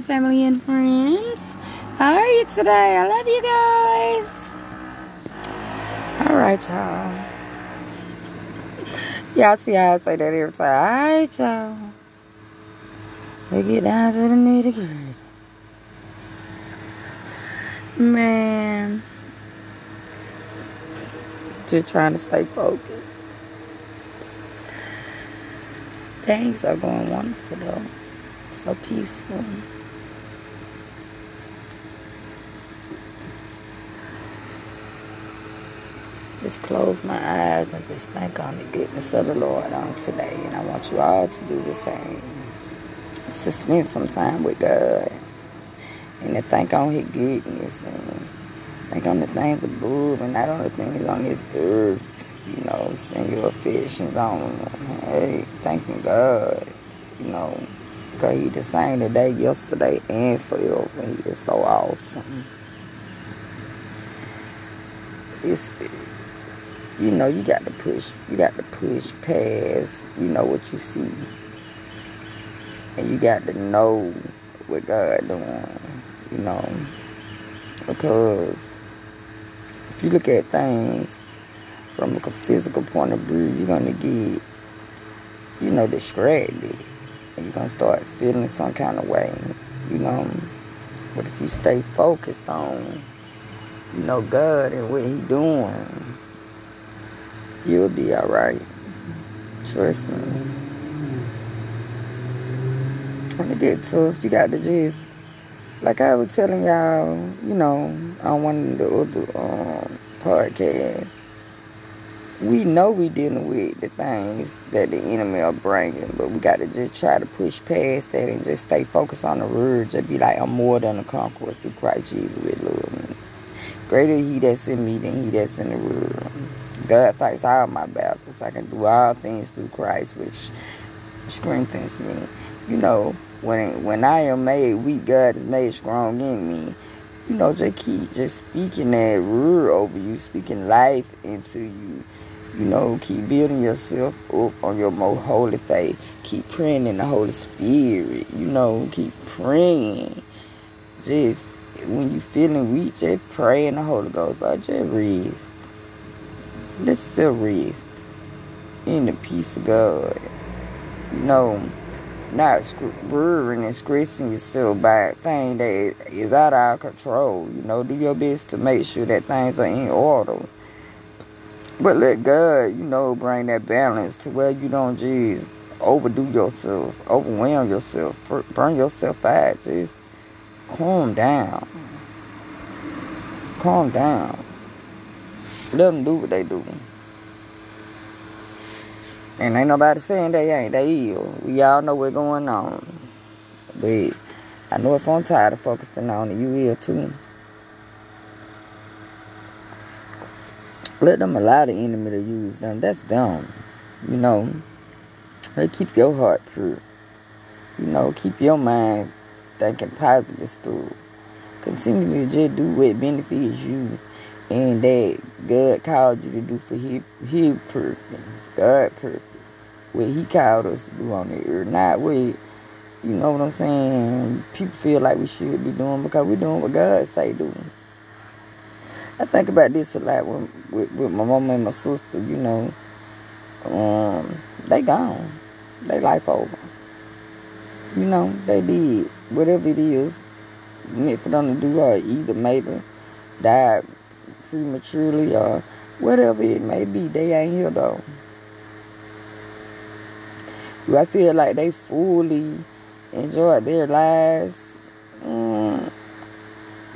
family and friends. How are you today? I love you guys. All right, y'all. Y'all see how I say that every time. All right, y'all. We get down to the nitty gritty. Man. Just trying to stay focused. Things are going wonderful though. So peaceful. Just close my eyes and just think on the goodness of the Lord on today. And I want you all to do the same. To spend some time with God. And to think on His goodness. And think on the things above and not on the things on this earth. You know, send your affections on. Hey, thanking God. You know, because He the same today, yesterday, and forever. He is so awesome. It's you know, you got to push, you got to push past, you know, what you see. And you got to know what God doing, you know. Because if you look at things from a physical point of view, you're going to get, you know, distracted. And you're going to start feeling some kind of way, you know. But if you stay focused on, you know, God and what he doing, You'll be alright. Trust me. When it get tough, you got the just, like I was telling y'all, you know, on one of the other um, podcasts, we know we dealing with the things that the enemy are bringing, but we got to just try to push past that and just stay focused on the words and be like, I'm more than a conqueror through Christ Jesus with love me. Greater he that's in me than he that's in the world. God fights all my battles. I can do all things through Christ, which strengthens me. You know, when when I am made weak, God is made strong in me. You know, just keep just speaking that word over you, speaking life into you. You know, keep building yourself up on your most holy faith. Keep praying in the Holy Spirit. You know, keep praying. Just when you feeling weak, just pray in the Holy Ghost. I just rest. Let's still rest in the peace of God. No, not worrying and stressing yourself by things that is out of our control. You know, do your best to make sure that things are in order. But let God, you know, bring that balance to where you don't just overdo yourself, overwhelm yourself, burn yourself out. Just calm down. Calm down. Let them do what they do. And ain't nobody saying they ain't. They ill. We all know what's going on. But I know if I'm tired of focusing on it, you will too. Let them allow the enemy to use them. That's dumb. You know, they keep your heart pure. You know, keep your mind thinking positive stuff. Continue to just do what benefits you and that God called you to do for his, his purpose, God purpose, what he called us to do on the earth, not what, you know what I'm saying, people feel like we should be doing because we're doing what God say do. I think about this a lot with, with, with my mom and my sister, you know, um, they gone, they life over. You know, they did whatever it is meant for them to do or either maybe died prematurely or whatever it may be. They ain't here though. Do I feel like they fully enjoyed their lives? Mm,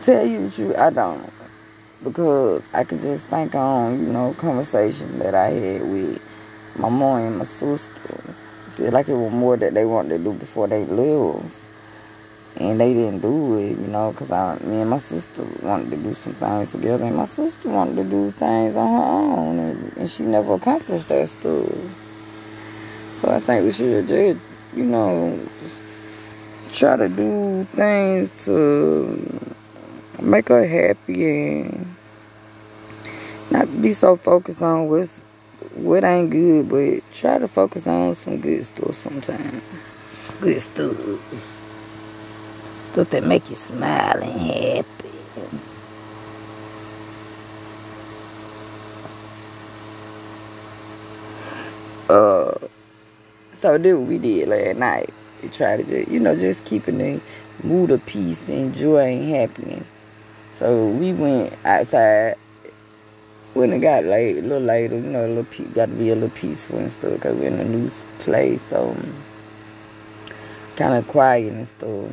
tell you the truth, I don't. Because I can just think on, you know, conversation that I had with my mom and my sister. I feel like it was more that they wanted to do before they lived and they didn't do it, you know, because I, me and my sister wanted to do some things together, and my sister wanted to do things on her own, and, and she never accomplished that stuff. So I think we should just, you know, try to do things to make her happy and not be so focused on what's what ain't good, but try to focus on some good stuff sometimes. Good stuff. Stuff that make you smile and happy. Uh, so what we did last night. We tried to just, you know, just keeping the mood of peace and joy and happiness. So we went outside when it got late, a little later, you know, a little pe- got to be a little peaceful and stuff because we're in a new place, so kind of quiet and stuff.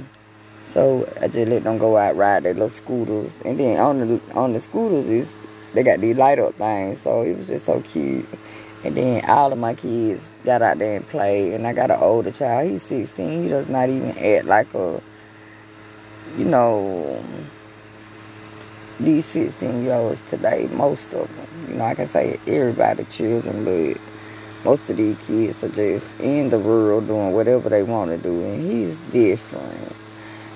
So I just let them go out ride their little scooters, and then on the on the scooters is they got these light up things, so it was just so cute. And then all of my kids got out there and played, and I got an older child. He's 16. He does not even act like a, you know these 16 year olds today, most of them, you know, I can say everybody, children, but most of these kids are just in the world doing whatever they want to do, and he's different.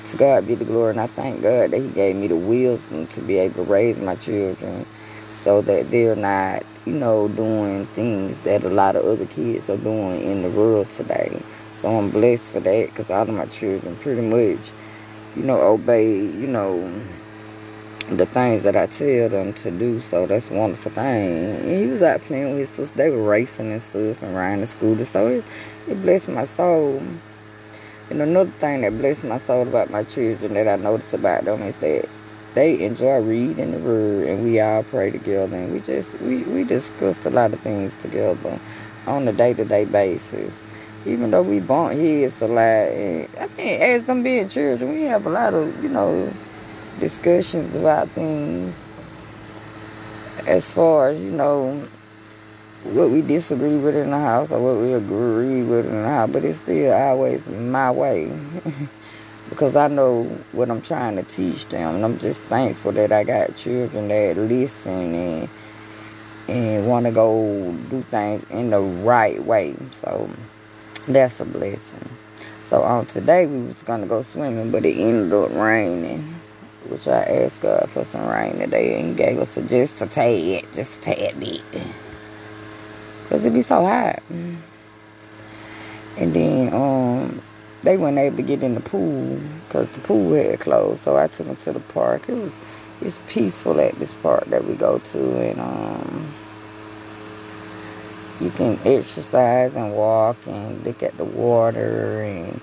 To God be the glory, and I thank God that He gave me the wisdom to be able to raise my children so that they're not, you know, doing things that a lot of other kids are doing in the world today. So I'm blessed for that because all of my children pretty much, you know, obey, you know, the things that I tell them to do. So that's a wonderful thing. And he was out playing with his. They were racing and stuff and riding the scooter. So it, it blessed my soul. And another thing that blessed my soul about my children that I noticed about them is that they enjoy reading the word and we all pray together and we just we, we discussed a lot of things together on a day to day basis. Even though we bump heads a lot and I mean as them being children we have a lot of, you know, discussions about things as far as, you know, what we disagree with in the house or what we agree with in the house, but it's still always my way. because I know what I'm trying to teach them. And I'm just thankful that I got children that listen and and want to go do things in the right way. So that's a blessing. So on today we was gonna go swimming, but it ended up raining which I asked God for some rain today, and gave us a, just a tad, just a tad bit. Because it be so hot. And then um, they weren't able to get in the pool because the pool had closed. So I took them to the park. It was it's peaceful at this park that we go to, and um, you can exercise and walk and look at the water and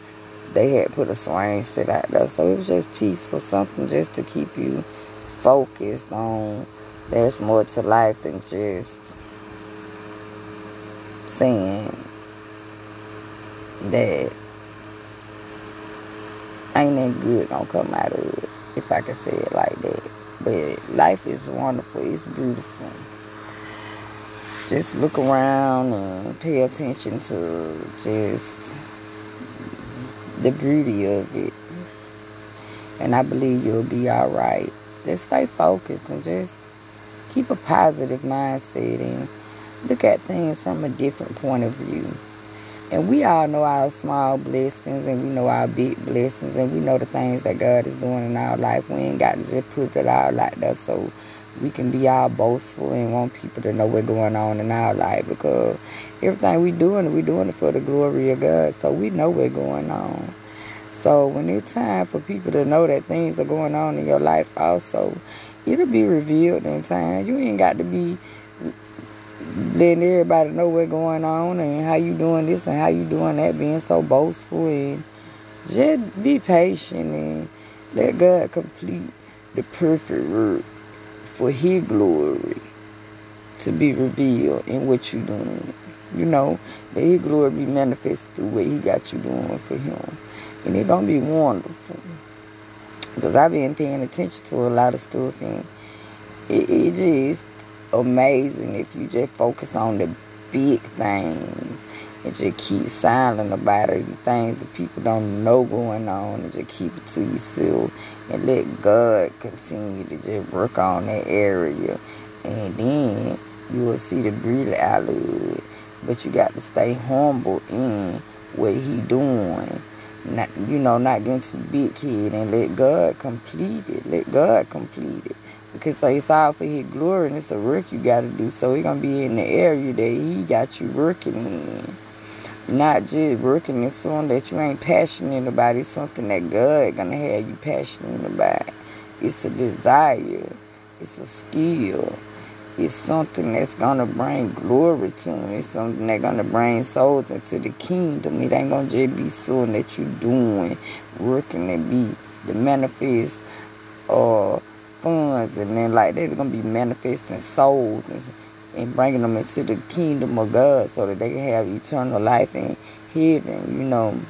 they had put a swing set out there. So it was just peaceful, something just to keep you focused on there's more to life than just saying that ain't that good gonna come out of it, if I can say it like that. But life is wonderful, it's beautiful. Just look around and pay attention to just the beauty of it. And I believe you'll be all right. Just stay focused and just keep a positive mindset and look at things from a different point of view. And we all know our small blessings and we know our big blessings and we know the things that God is doing in our life. We ain't got to just put it out like that so we can be all boastful and want people to know what's going on in our life because everything we doing, we doing it for the glory of God. So we know what's going on. So when it's time for people to know that things are going on in your life also, it'll be revealed in time. You ain't got to be letting everybody know what's going on and how you doing this and how you doing that, being so boastful and just be patient and let God complete the perfect work for his glory to be revealed in what you're doing. You know, that his glory be manifested through what he got you doing for him. And it gonna be wonderful. Because I've been paying attention to a lot of stuff and it, it just amazing if you just focus on the big things and just keep silent about it, the things that people don't know going on, and just keep it to yourself and let God continue to just work on that area. And then you will see the beauty out of it. But you got to stay humble in what He doing. Not, you know, not getting too big kid and let God complete it. Let God complete it. Because it's all for his glory and it's a work you got to do. So he's going to be in the area that he got you working in. not just working in something that you ain't passionate about. It's something that God gonna have you passionate about. It's a desire. It's a skill. It's something that's gonna bring glory to him. It's something that's gonna bring souls into the kingdom. It ain't gonna just be something that you doing, working to be the manifest uh funds and then like they're gonna be manifesting souls and, and bringing them into the kingdom of God so that they can have eternal life in heaven, you know.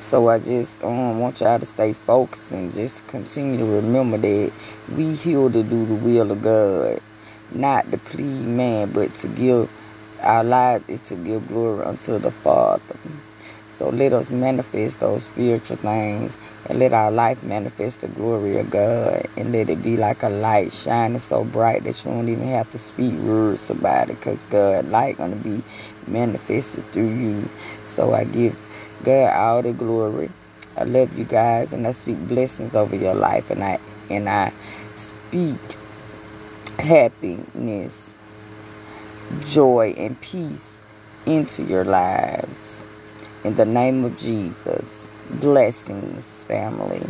So I just um, want y'all to stay focused and just continue to remember that we here to do the will of God, not to please man, but to give our lives is to give glory unto the Father. So let us manifest those spiritual things and let our life manifest the glory of God and let it be like a light shining so bright that you don't even have to speak words about it because God light to be manifested through you. So I give God all the glory. I love you guys and I speak blessings over your life and I and I speak happiness, joy and peace into your lives. In the name of Jesus, blessings, family.